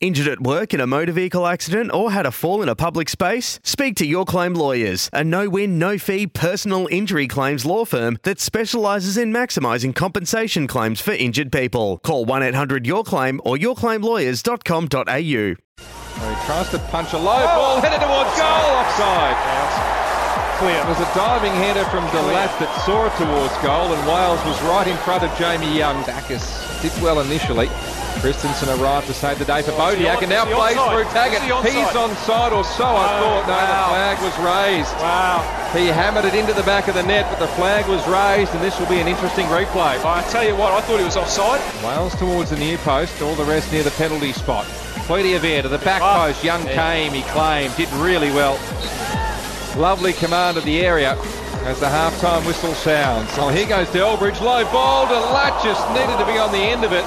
Injured at work in a motor vehicle accident or had a fall in a public space? Speak to Your Claim Lawyers, a no win, no fee personal injury claims law firm that specialises in maximising compensation claims for injured people. Call 1 800 Your Claim or yourclaimlawyers.com.au. He tries to punch a low ball, headed towards goal, offside. Clear. It was a diving header from De Laet that saw it towards goal, and Wales was right in front of Jamie Young. Backus did well initially. Kristensen arrived to save the day for Bautheac and now plays through Taggart. Is he onside? He's onside or so I Oh, thought. No, wow. the flag was raised. Wow. He hammered it into the back of the net, but the flag was raised, and this will be an interesting replay. I tell you what, I thought he was offside. Wales towards the near post, all the rest near the penalty spot. Of to the back Ah, post. Young came, he claimed, did really well. Lovely command of the area as the half-time whistle sounds. Well, here goes Delbridge, low ball to just needed to be on the end of it.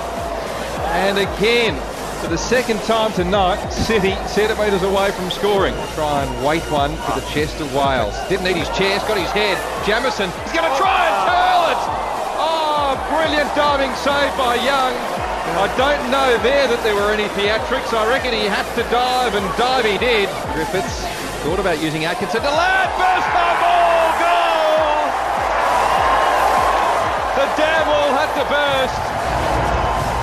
And again, for the second time tonight, City centimetres away from scoring. Try and wait one for the chest of Wales. Didn't need his chest, got his head. Jamison, he's going to try and curl it. Oh, brilliant diving save by Young. I don't know there that there were any theatrics. I reckon he had to dive, and dive he did. Griffiths thought about using Atkinson. De Laet burst the ball, goal! The dam wall had to burst,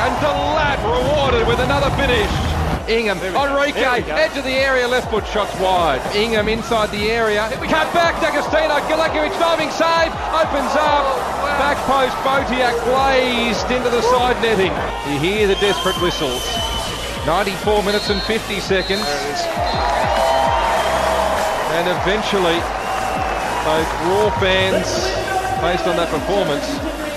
and De Laet rewarded with another finish. Ingham. Enrique, There we go. edge of the area, left foot shots wide. Ingham inside the area. We Cut back, D'Agostino, Galekovic diving save, opens up. Oh, back post, Bautheac blazed into the side netting. You hear the desperate whistles. 94 minutes and 50 seconds. There it is. And eventually, both Roar fans, based on that performance,